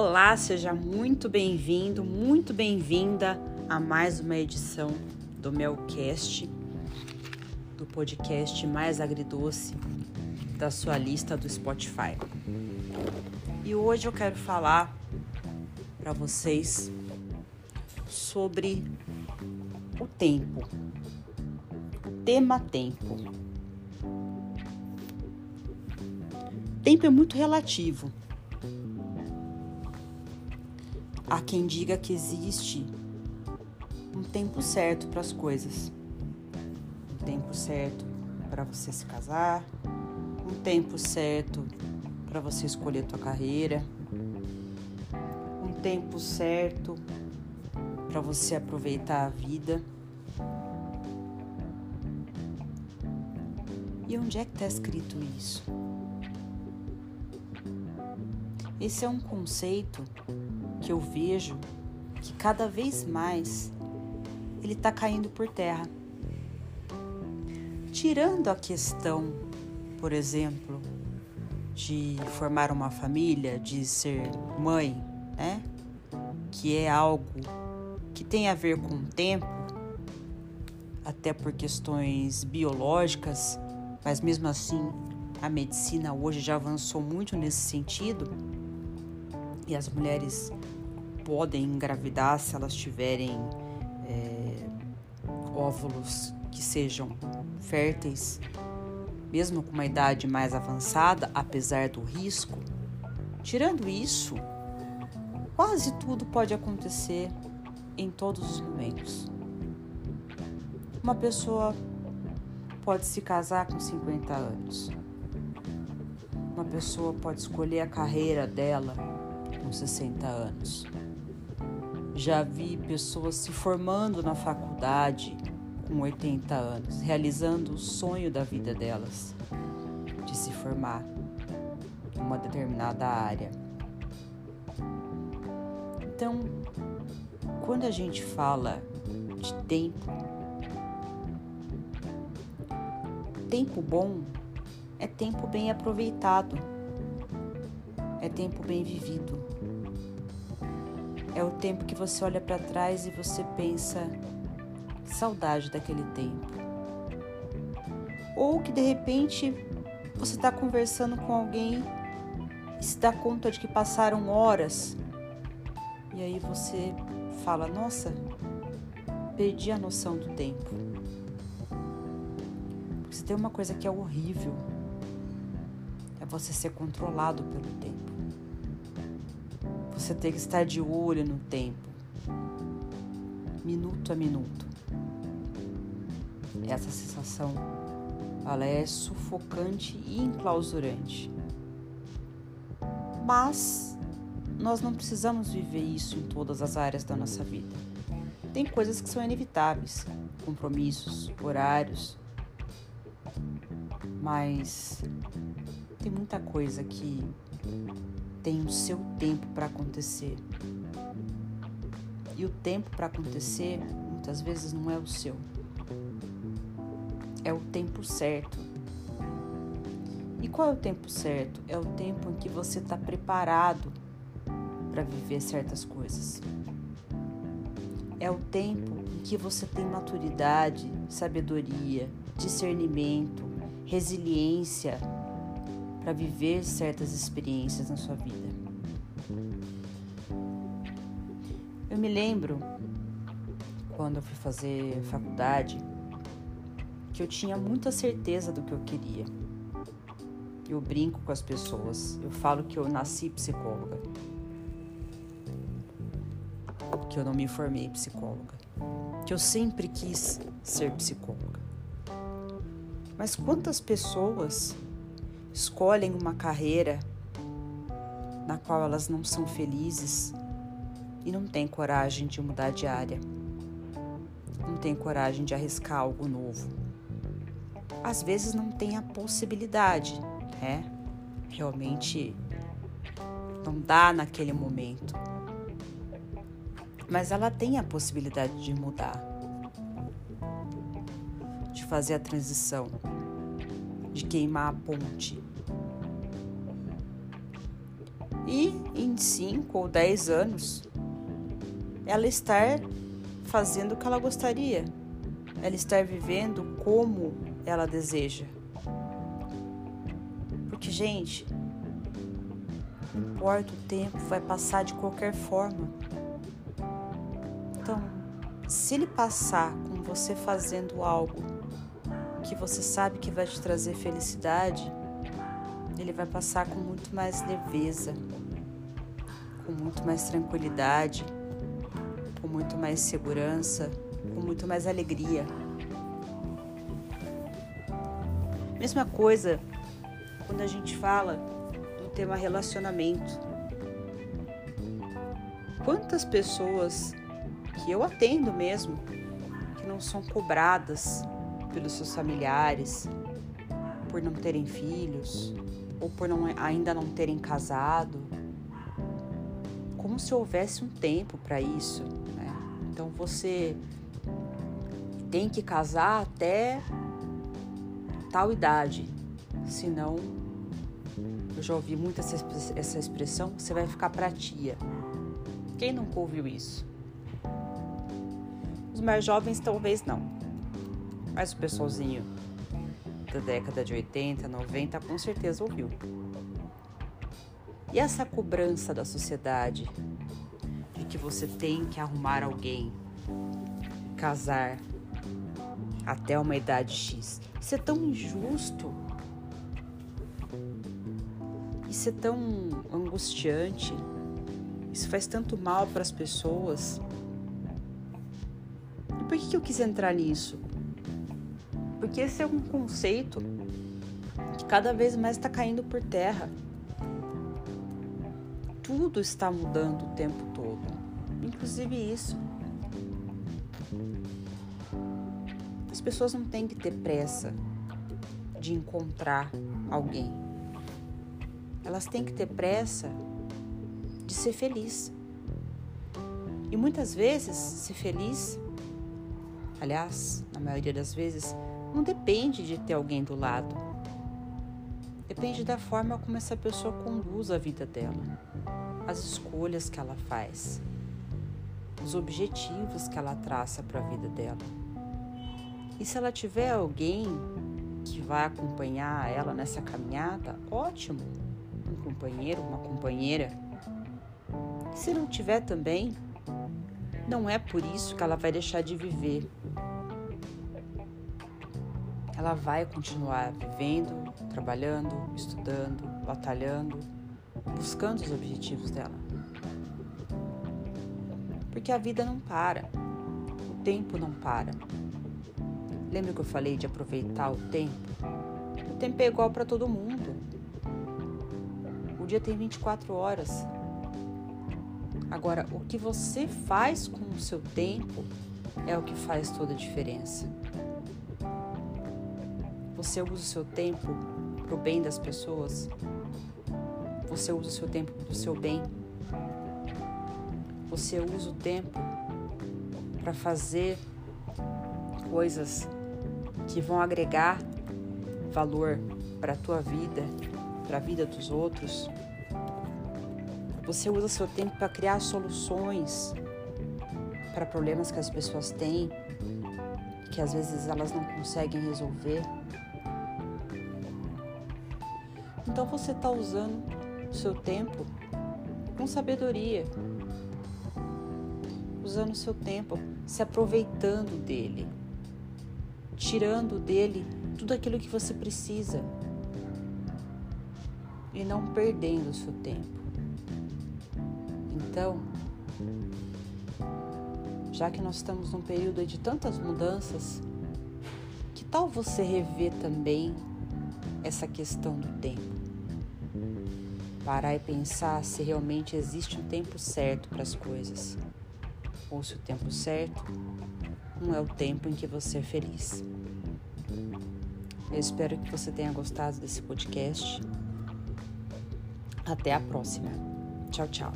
Olá, seja muito bem-vindo, muito bem-vinda a mais uma edição do Melcast, do podcast mais agridoce da sua lista do Spotify. E hoje eu quero falar para vocês sobre o tempo, o tema tempo. Tempo é muito relativo. Há quem diga que existe um tempo certo para as coisas. Um tempo certo para você se casar, um tempo certo para você escolher tua carreira, um tempo certo para você aproveitar a vida. E onde é que está escrito isso? Esse é um conceito que eu vejo que cada vez mais ele está caindo por terra. Tirando a questão, por exemplo, de formar uma família, de ser mãe, né? Que é algo que tem a ver com o tempo, até por questões biológicas, mas mesmo assim a medicina hoje já avançou muito nesse sentido e as mulheres podem engravidar se elas tiverem é, óvulos que sejam férteis, mesmo com uma idade mais avançada, apesar do risco. Tirando isso, quase tudo pode acontecer em todos os momentos. Uma pessoa pode se casar com 50 anos. Uma pessoa pode escolher a carreira dela com 60 anos. Já vi pessoas se formando na faculdade com 80 anos, realizando o sonho da vida delas de se formar em uma determinada área. Então, quando a gente fala de tempo, tempo bom é tempo bem aproveitado, é tempo bem vivido. É o tempo que você olha para trás e você pensa, saudade daquele tempo. Ou que de repente você está conversando com alguém e se dá conta de que passaram horas e aí você fala: Nossa, perdi a noção do tempo. Porque se tem uma coisa que é horrível, é você ser controlado pelo tempo. Você ter que estar de olho no tempo, minuto a minuto. Essa sensação, ela é sufocante e enclausurante. Mas nós não precisamos viver isso em todas as áreas da nossa vida. Tem coisas que são inevitáveis, compromissos, horários, mas tem muita coisa que tem o seu tempo para acontecer. E o tempo para acontecer muitas vezes não é o seu. É o tempo certo. E qual é o tempo certo? É o tempo em que você está preparado para viver certas coisas. É o tempo em que você tem maturidade, sabedoria, discernimento, resiliência para viver certas experiências na sua vida. Eu me lembro quando eu fui fazer faculdade que eu tinha muita certeza do que eu queria. Eu brinco com as pessoas, eu falo que eu nasci psicóloga, que eu não me formei psicóloga, que eu sempre quis ser psicóloga. Mas quantas pessoas escolhem uma carreira na qual elas não são felizes e não têm coragem de mudar de área, não têm coragem de arriscar algo novo. Às vezes não tem a possibilidade, né? Realmente não dá naquele momento. Mas ela tem a possibilidade de mudar, de fazer a transição, de queimar a ponte. e em 5 ou 10 anos ela estar fazendo o que ela gostaria, ela estar vivendo como ela deseja. Porque, gente, não importa o tempo, vai passar de qualquer forma. Então, se ele passar com você fazendo algo que você sabe que vai te trazer felicidade, ele vai passar com muito mais leveza, com muito mais tranquilidade, com muito mais segurança, com muito mais alegria. Mesma coisa quando a gente fala do tema relacionamento. Quantas pessoas que eu atendo mesmo que não são cobradas pelos seus familiares por não terem filhos ou por não, ainda não terem casado, como se houvesse um tempo para isso. Né? Então você tem que casar até tal idade, senão eu já ouvi muito essa, essa expressão, você vai ficar pra tia. Quem nunca ouviu isso? Os mais jovens talvez não. Mas o pessoalzinho da década de 80, 90 com certeza ouviu. E essa cobrança da sociedade de que você tem que arrumar alguém, casar até uma idade X, isso é tão injusto. Isso é tão angustiante. Isso faz tanto mal para as pessoas. E por que, que eu quis entrar nisso? Porque esse é um conceito que cada vez mais está caindo por terra. Tudo está mudando o tempo todo, inclusive isso. As pessoas não têm que ter pressa de encontrar alguém. Elas têm que ter pressa de ser feliz. E muitas vezes, ser feliz, aliás, na maioria das vezes, não depende de ter alguém do lado. Depende da forma como essa pessoa conduz a vida dela, as escolhas que ela faz, os objetivos que ela traça para a vida dela. E se ela tiver alguém que vai acompanhar ela nessa caminhada, ótimo. Um companheiro, uma companheira. Se não tiver também, não é por isso que ela vai deixar de viver. Ela vai continuar vivendo, trabalhando, estudando, batalhando, buscando os objetivos dela. Porque a vida não para, o tempo não para. Lembra que eu falei de aproveitar o tempo? O tempo é igual para todo mundo. O dia tem 24 horas. Agora, o que você faz com o seu tempo é o que faz toda a diferença. Você usa o seu tempo para o bem das pessoas? Você usa o seu tempo para o seu bem? Você usa o tempo para fazer coisas que vão agregar valor para a tua vida, para a vida dos outros. Você usa seu tempo para criar soluções para problemas que as pessoas têm, que às vezes elas não conseguem resolver. Então você está usando o seu tempo com sabedoria, usando o seu tempo, se aproveitando dele tirando dele tudo aquilo que você precisa e não perdendo o seu tempo. Então, já que nós estamos num período de tantas mudanças, que tal você rever também essa questão do tempo? Parar e pensar se realmente existe um tempo certo para as coisas, ou se o tempo certo não é o tempo em que você é feliz. Eu espero que você tenha gostado desse podcast. Até a próxima. Tchau, tchau.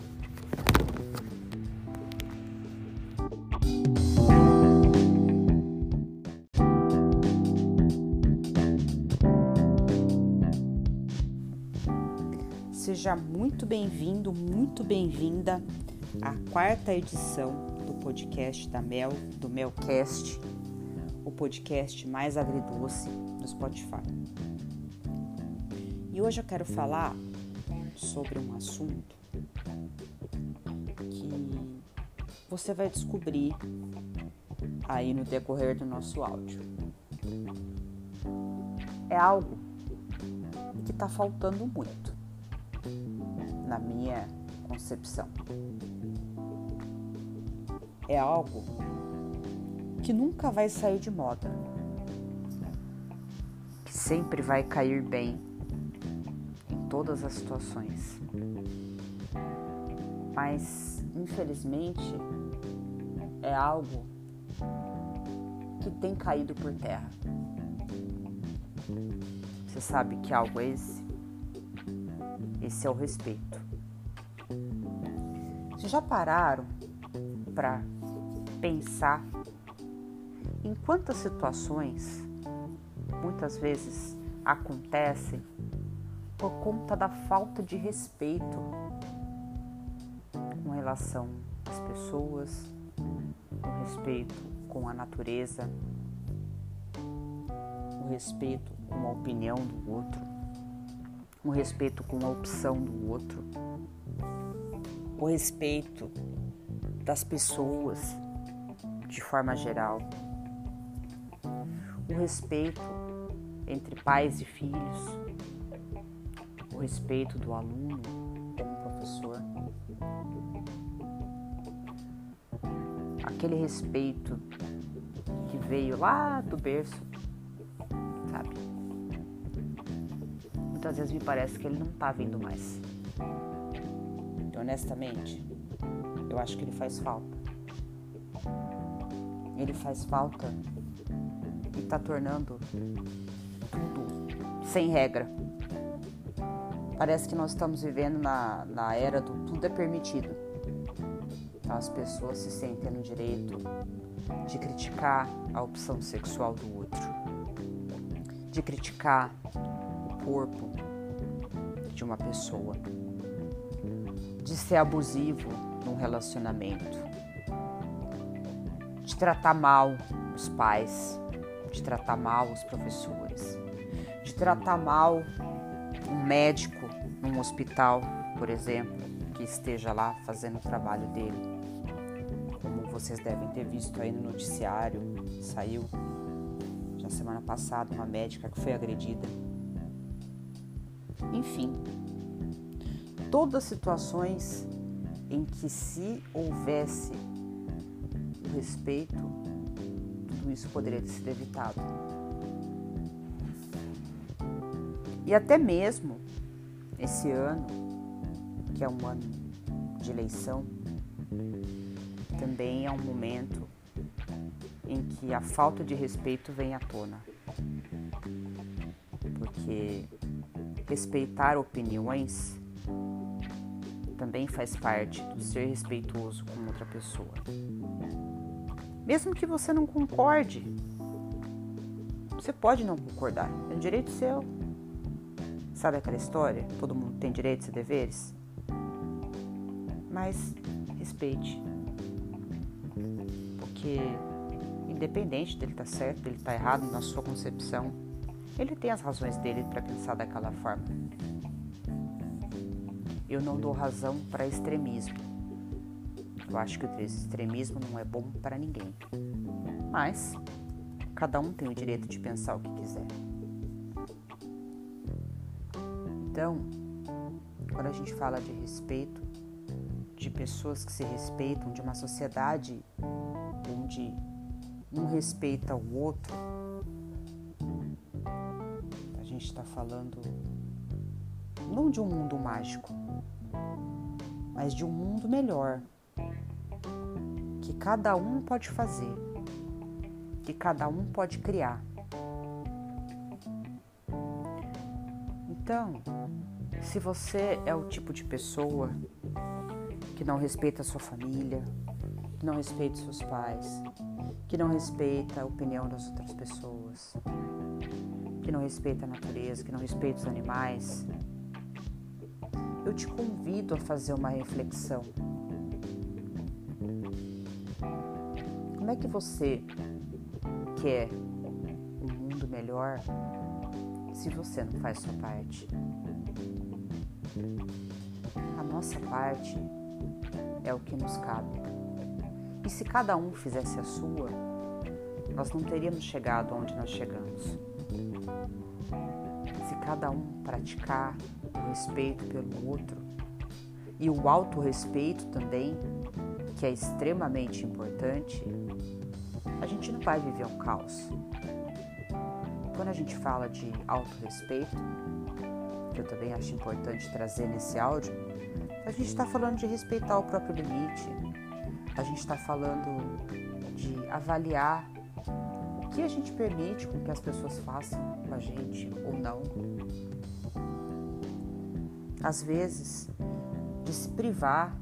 Seja muito bem-vindo, muito bem-vinda à quarta edição do podcast da Mel, do Melcast, o podcast mais agridoce do Spotify. E hoje eu quero falar sobre um assunto que você vai descobrir aí no decorrer do nosso áudio. É algo que está faltando muito na minha concepção. É algo que nunca vai sair de moda, que sempre vai cair bem em todas as situações. Mas, infelizmente, é algo que tem caído por terra. Você sabe que algo é esse? Esse é o respeito. Já pararam para pensar em quantas situações muitas vezes acontecem por conta da falta de respeito com relação às pessoas, com respeito com a natureza, o respeito com a opinião do outro, o respeito com a opção do outro, o respeito das pessoas de forma geral, o respeito entre pais e filhos, o respeito do aluno com o professor. Aquele respeito que veio lá do berço, sabe? Muitas vezes me parece que ele não tá vindo mais. Honestamente, eu acho que ele faz falta. Ele faz falta e tá tornando tudo sem regra. Parece que nós estamos vivendo na, na era do tudo é permitido. Então as pessoas se sentem no direito de criticar a opção sexual do outro, de criticar o corpo de uma pessoa, de ser abusivo num relacionamento, de tratar mal os pais, de tratar mal os professores, de tratar mal um médico num hospital, por exemplo, que esteja lá fazendo o trabalho dele como vocês devem ter visto aí no noticiário, saiu já semana passada uma médica que foi agredida. Enfim, todas situações em que se houvesse respeito, tudo isso poderia ter sido evitado. E até mesmo esse ano, que é um ano de eleição, também é um momento em que a falta de respeito vem à tona. Porque respeitar opiniões também faz parte do ser respeitoso com outra pessoa. Mesmo que você não concorde, você pode não concordar, é um direito seu. Sabe aquela história? Todo mundo tem direitos e deveres? Mas respeite porque independente dele estar tá certo, dele estar tá errado na sua concepção, ele tem as razões dele para pensar daquela forma. Eu não dou razão para extremismo. Eu acho que o extremismo não é bom para ninguém. Mas cada um tem o direito de pensar o que quiser. Então, quando a gente fala de respeito, de pessoas que se respeitam, de uma sociedade onde um respeita o outro, a gente está falando não de um mundo mágico, mas de um mundo melhor, que cada um pode fazer, que cada um pode criar. Então, se você é o tipo de pessoa que não respeita a sua família, que não respeita seus pais, que não respeita a opinião das outras pessoas, que não respeita a natureza, que não respeita os animais, eu te convido a fazer uma reflexão. Como é que você quer um mundo melhor se você não faz sua parte? A nossa parte é o que nos cabe. E se cada um fizesse a sua, nós não teríamos chegado onde nós chegamos. Se cada um praticar o respeito pelo outro e o autorrespeito também, que é extremamente importante, a gente não vai viver um caos. Quando a gente fala de autorrespeito, que eu também acho importante trazer nesse áudio, a gente está falando de respeitar o próprio limite, a gente está falando de avaliar o que a gente permite com que as pessoas façam com a gente ou não. Às vezes, de se privar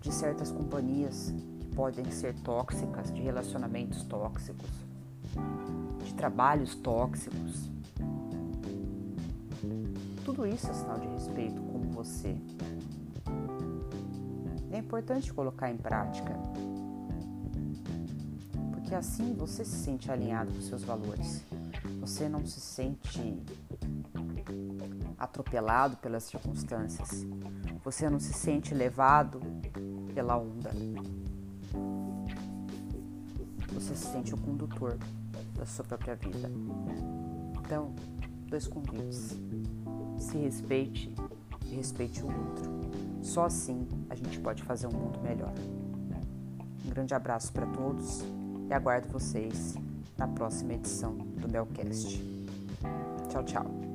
de certas companhias que podem ser tóxicas, de relacionamentos tóxicos, de trabalhos tóxicos. Tudo isso é sinal de respeito como você é importante colocar em prática, porque assim você se sente alinhado com seus valores. Você não se sente atropelado pelas circunstâncias. Você não se sente levado pela onda. Você se sente o condutor da sua própria vida. Então, dois convites. Se respeite e respeite o outro. Só assim a gente pode fazer um mundo melhor. Um grande abraço para todos e aguardo vocês na próxima edição do Melcast. Tchau, tchau.